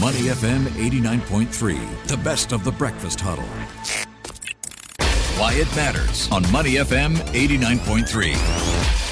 Money FM 89.3, the best of the breakfast huddle. Why it matters on Money FM 89.3.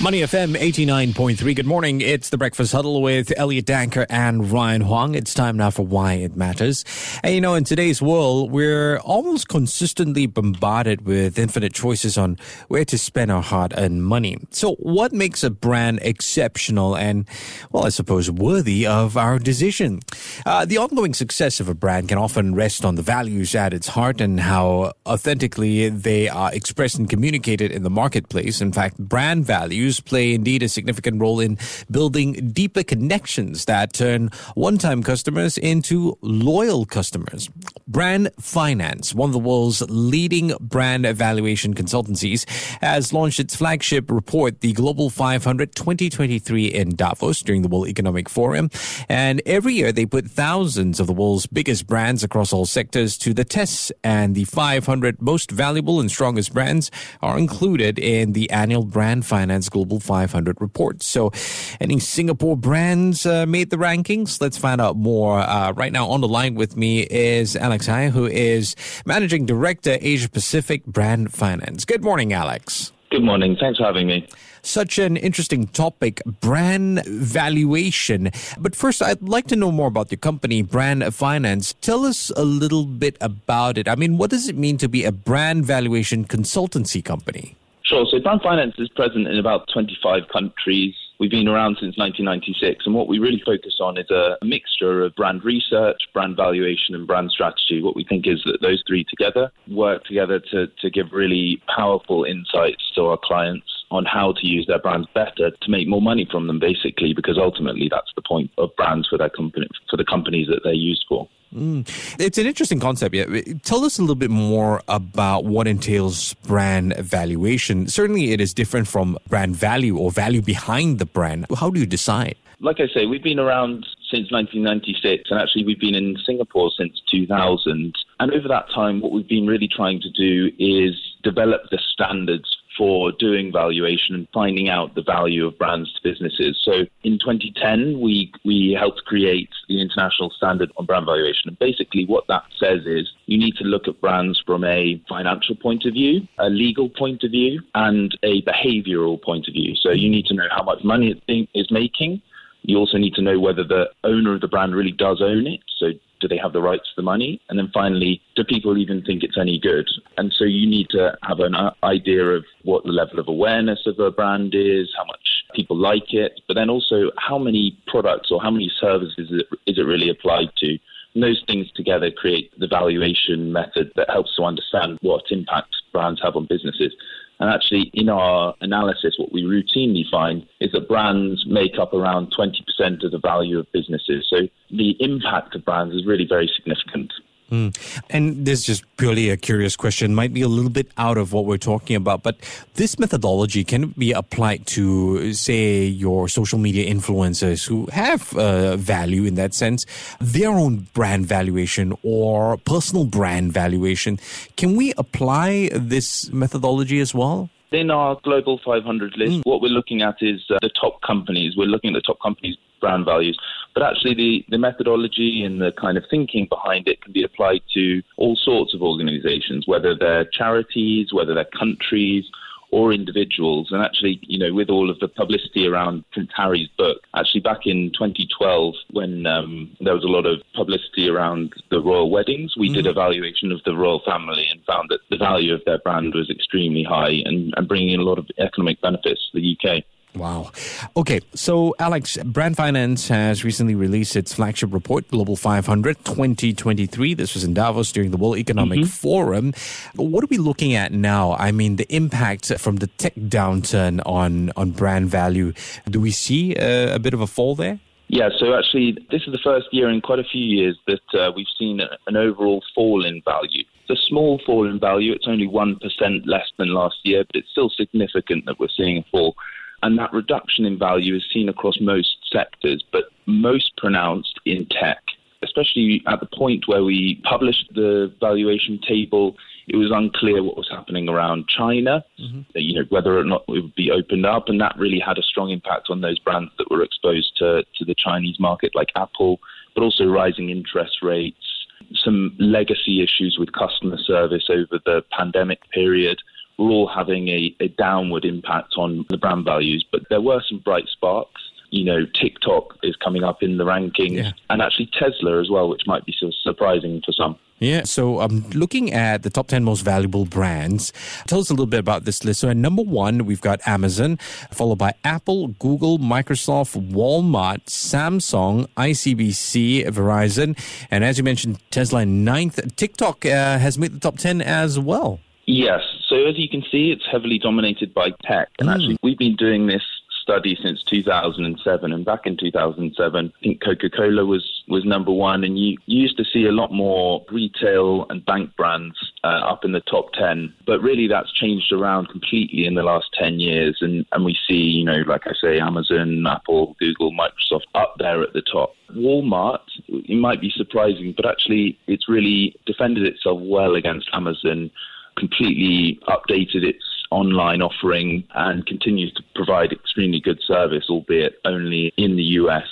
Money FM 89.3. Good morning. It's the Breakfast Huddle with Elliot Danker and Ryan Huang. It's time now for Why It Matters. And you know, in today's world, we're almost consistently bombarded with infinite choices on where to spend our hard earned money. So, what makes a brand exceptional and, well, I suppose worthy of our decision? Uh, the ongoing success of a brand can often rest on the values at its heart and how authentically they are expressed and communicated in the marketplace. In fact, brand values play indeed a significant role in building deeper connections that turn one time customers into loyal customers. Brand Finance, one of the world's leading brand evaluation consultancies, has launched its flagship report, the Global 500 2023 in Davos during the World Economic Forum. And every year they put thousands of the world's biggest brands across all sectors to the test. And the 500 most valuable and strongest brands are included in the annual Brand Finance Global 500 report. So, any Singapore brands uh, made the rankings? Let's find out more. Uh, right now, on the line with me is Alex Haigh, who is Managing Director, Asia Pacific Brand Finance. Good morning, Alex. Good morning. Thanks for having me. Such an interesting topic, brand valuation. But first, I'd like to know more about your company, Brand Finance. Tell us a little bit about it. I mean, what does it mean to be a brand valuation consultancy company? Sure. So Brand Finance is present in about 25 countries. We've been around since 1996, and what we really focus on is a mixture of brand research, brand valuation, and brand strategy. What we think is that those three together work together to, to give really powerful insights to our clients on how to use their brands better to make more money from them, basically, because ultimately that's the point of brands for their company, for the companies that they're used for. Mm. It's an interesting concept. Yeah. Tell us a little bit more about what entails brand valuation. Certainly, it is different from brand value or value behind the brand. How do you decide? Like I say, we've been around since 1996, and actually, we've been in Singapore since 2000. And over that time, what we've been really trying to do is develop the standards for doing valuation and finding out the value of brands to businesses. So in 2010, we, we helped create the international standard on brand valuation. And basically, what that says is you need to look at brands from a financial point of view, a legal point of view, and a behavioral point of view. So you need to know how much money it is making. You also need to know whether the owner of the brand really does own it. So do they have the rights to the money? And then finally, do people even think it's any good? And so you need to have an uh, idea of what the level of awareness of a brand is, how much people like it, but then also how many products or how many services is it, is it really applied to? And those things together create the valuation method that helps to understand what impact brands have on businesses. And actually, in our analysis, what we routinely find is that brands make up around 20% of the value of businesses. So the impact of brands is really very significant. Mm. And this is just purely a curious question, might be a little bit out of what we're talking about, but this methodology can be applied to, say, your social media influencers who have uh, value in that sense, their own brand valuation or personal brand valuation. Can we apply this methodology as well? In our Global 500 list, mm. what we're looking at is uh, the top companies. We're looking at the top companies' brand values. But actually, the, the methodology and the kind of thinking behind it can be applied to all sorts of organizations, whether they're charities, whether they're countries, or individuals. And actually, you know, with all of the publicity around Prince Harry's book, actually back in 2012, when um, there was a lot of publicity around the royal weddings, we mm. did a valuation of the royal family and found that the value of their brand was extremely high and, and bringing in a lot of economic benefits to the UK. Wow. Okay, so Alex, Brand Finance has recently released its flagship report, Global 500 2023. This was in Davos during the World Economic mm-hmm. Forum. What are we looking at now? I mean, the impact from the tech downturn on, on brand value. Do we see a, a bit of a fall there? Yeah, so actually, this is the first year in quite a few years that uh, we've seen an overall fall in value. It's a small fall in value. It's only 1% less than last year, but it's still significant that we're seeing a fall. And that reduction in value is seen across most sectors, but most pronounced in tech, especially at the point where we published the valuation table It was unclear what was happening around China, mm-hmm. you know, whether or not it would be opened up, and that really had a strong impact on those brands that were exposed to, to the Chinese market, like Apple, but also rising interest rates, some legacy issues with customer service over the pandemic period were all having a, a downward impact on the brand values. But there were some bright sparks you know, TikTok is coming up in the rankings, yeah. and actually Tesla as well, which might be surprising for some. Yeah, so I'm um, looking at the top 10 most valuable brands. Tell us a little bit about this list. So, at number one, we've got Amazon, followed by Apple, Google, Microsoft, Walmart, Samsung, ICBC, Verizon, and as you mentioned, Tesla ninth. TikTok uh, has made the top 10 as well. Yes. So, as you can see, it's heavily dominated by tech. And mm. actually, we've been doing this study since 2007. And back in 2007, I think Coca Cola was, was number one. And you, you used to see a lot more retail and bank brands uh, up in the top 10. But really, that's changed around completely in the last 10 years. And, and we see, you know, like I say, Amazon, Apple, Google, Microsoft up there at the top. Walmart, it might be surprising, but actually, it's really defended itself well against Amazon completely updated its online offering and continues to provide extremely good service, albeit only in the US.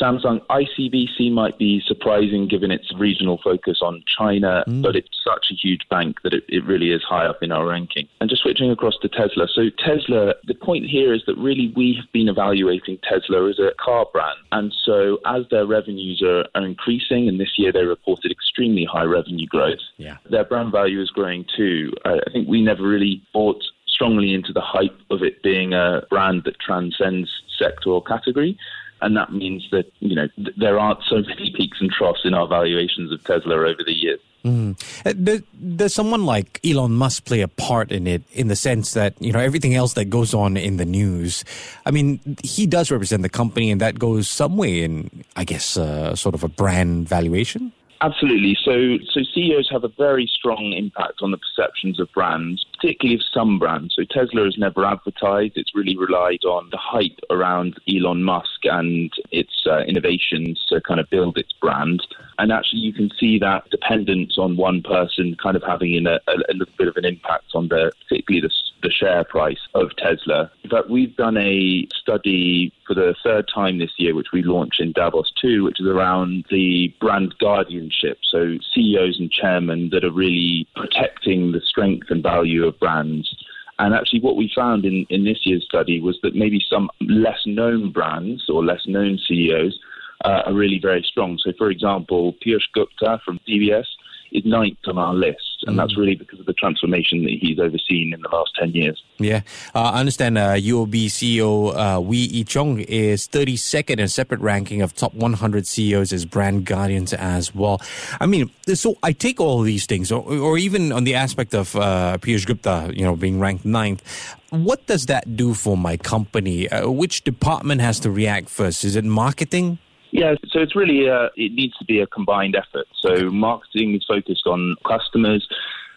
Samsung ICBC might be surprising given its regional focus on China, mm. but it's such a huge bank that it, it really is high up in our ranking. And just switching across to Tesla. So, Tesla, the point here is that really we have been evaluating Tesla as a car brand. And so, as their revenues are, are increasing, and this year they reported extremely high revenue growth, yeah. their brand value is growing too. I think we never really bought strongly into the hype of it being a brand that transcends sector or category and that means that you know th- there aren't so many peaks and troughs in our valuations of Tesla over the years. Mm. Does, does someone like Elon Musk play a part in it in the sense that you know everything else that goes on in the news? I mean, he does represent the company, and that goes some way in, I guess, uh, sort of a brand valuation. Absolutely. So, so CEOs have a very strong impact on the perceptions of brands, particularly of some brands. So Tesla has never advertised; it's really relied on the hype around Elon Musk and its uh, innovations to kind of build its brand. And actually, you can see that dependence on one person kind of having a, a, little bit of an impact on the, particularly the the share price of Tesla. In fact, we've done a study for the third time this year, which we launched in Davos 2, which is around the brand guardianship. So, CEOs and chairmen that are really protecting the strength and value of brands. And actually, what we found in, in this year's study was that maybe some less known brands or less known CEOs uh, are really very strong. So, for example, Piyush Gupta from DBS is ninth on our list. And mm. that's really because of the transformation that he's overseen in the last 10 years. Yeah. Uh, I understand uh, UOB CEO uh, Wee Ee Cheong is 32nd in a separate ranking of top 100 CEOs as brand guardians as well. I mean, so I take all these things, or, or even on the aspect of uh, Piyush Gupta, you know, being ranked ninth. What does that do for my company? Uh, which department has to react first? Is it marketing? Yeah, so it's really a, it needs to be a combined effort. So marketing is focused on customers.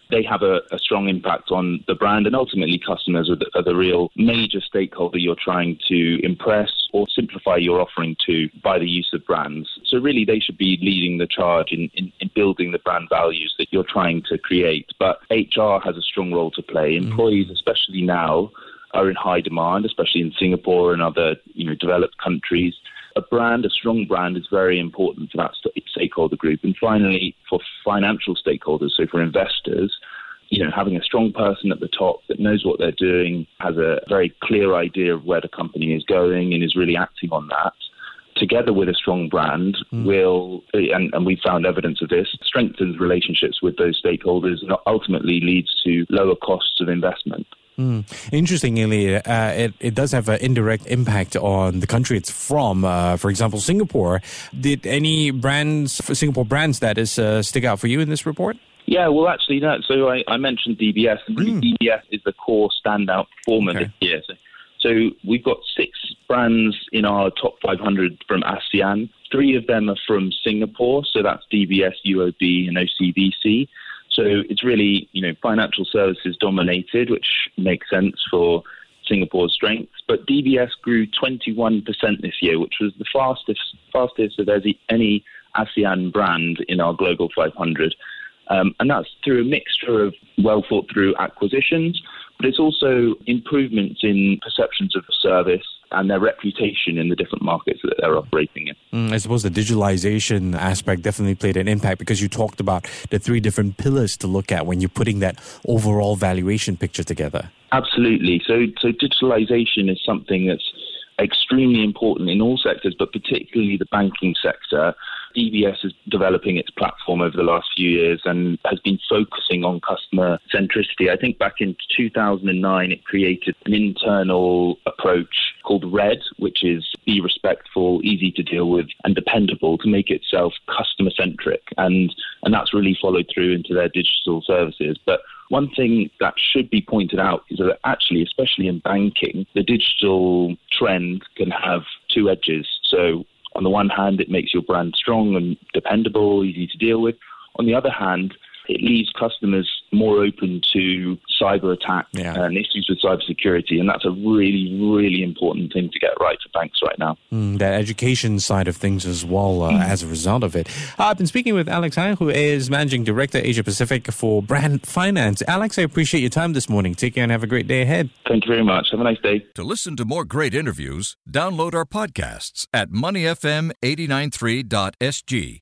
They have a, a strong impact on the brand, and ultimately, customers are the, are the real major stakeholder you're trying to impress or simplify your offering to by the use of brands. So, really, they should be leading the charge in, in, in building the brand values that you're trying to create. But HR has a strong role to play. Mm-hmm. Employees, especially now, are in high demand, especially in Singapore and other you know developed countries a brand, a strong brand, is very important for that stakeholder group. And finally, for financial stakeholders, so for investors, you know, having a strong person at the top that knows what they're doing, has a very clear idea of where the company is going, and is really acting on that. Together with a strong brand, mm. will and, and we found evidence of this strengthens relationships with those stakeholders and ultimately leads to lower costs of investment. Mm. Interestingly, uh, it, it does have an indirect impact on the country it's from. Uh, for example, Singapore. Did any brands, Singapore brands, that is, uh, stick out for you in this report? Yeah, well, actually, no. So I, I mentioned DBS, and really mm. DBS is the core standout performer okay. this year. So, so we've got six brands in our top 500 from ASEAN. Three of them are from Singapore, so that's DBS, UOB, and OCBC. So it's really, you know, financial services dominated, which makes sense for Singapore's strengths. But DBS grew 21% this year, which was the fastest fastest of any ASEAN brand in our global 500. Um, and that's through a mixture of well thought through acquisitions, but it's also improvements in perceptions of the service and their reputation in the different markets that they're operating in. Mm, I suppose the digitalization aspect definitely played an impact because you talked about the three different pillars to look at when you're putting that overall valuation picture together. Absolutely. So, so digitalization is something that's extremely important in all sectors, but particularly the banking sector. DBS is developing its platform over the last few years and has been focusing on customer centricity. I think back in 2009, it created an internal approach called RED, which is be respectful, easy to deal with, and dependable to make itself customer centric. And, and that's really followed through into their digital services. But one thing that should be pointed out is that actually, especially in banking, the digital trend can have two edges. So on the one hand, it makes your brand strong and dependable, easy to deal with. On the other hand, it leaves customers more open to cyber attacks yeah. and issues with cybersecurity. And that's a really, really important thing to get right for banks right now. Mm, that education side of things as well uh, mm. as a result of it. Uh, I've been speaking with Alex Haigh, who is Managing Director Asia Pacific for Brand Finance. Alex, I appreciate your time this morning. Take care and have a great day ahead. Thank you very much. Have a nice day. To listen to more great interviews, download our podcasts at moneyfm893.sg